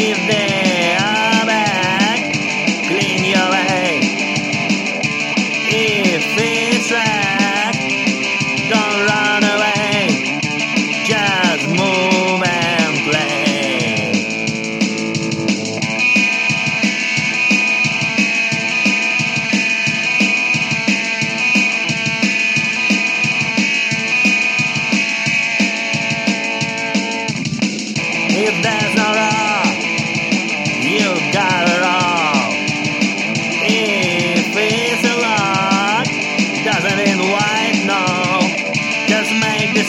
if they are clean your way. If it's don't run away. Just move and play. If there's no.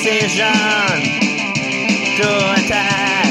ces jeunes tout à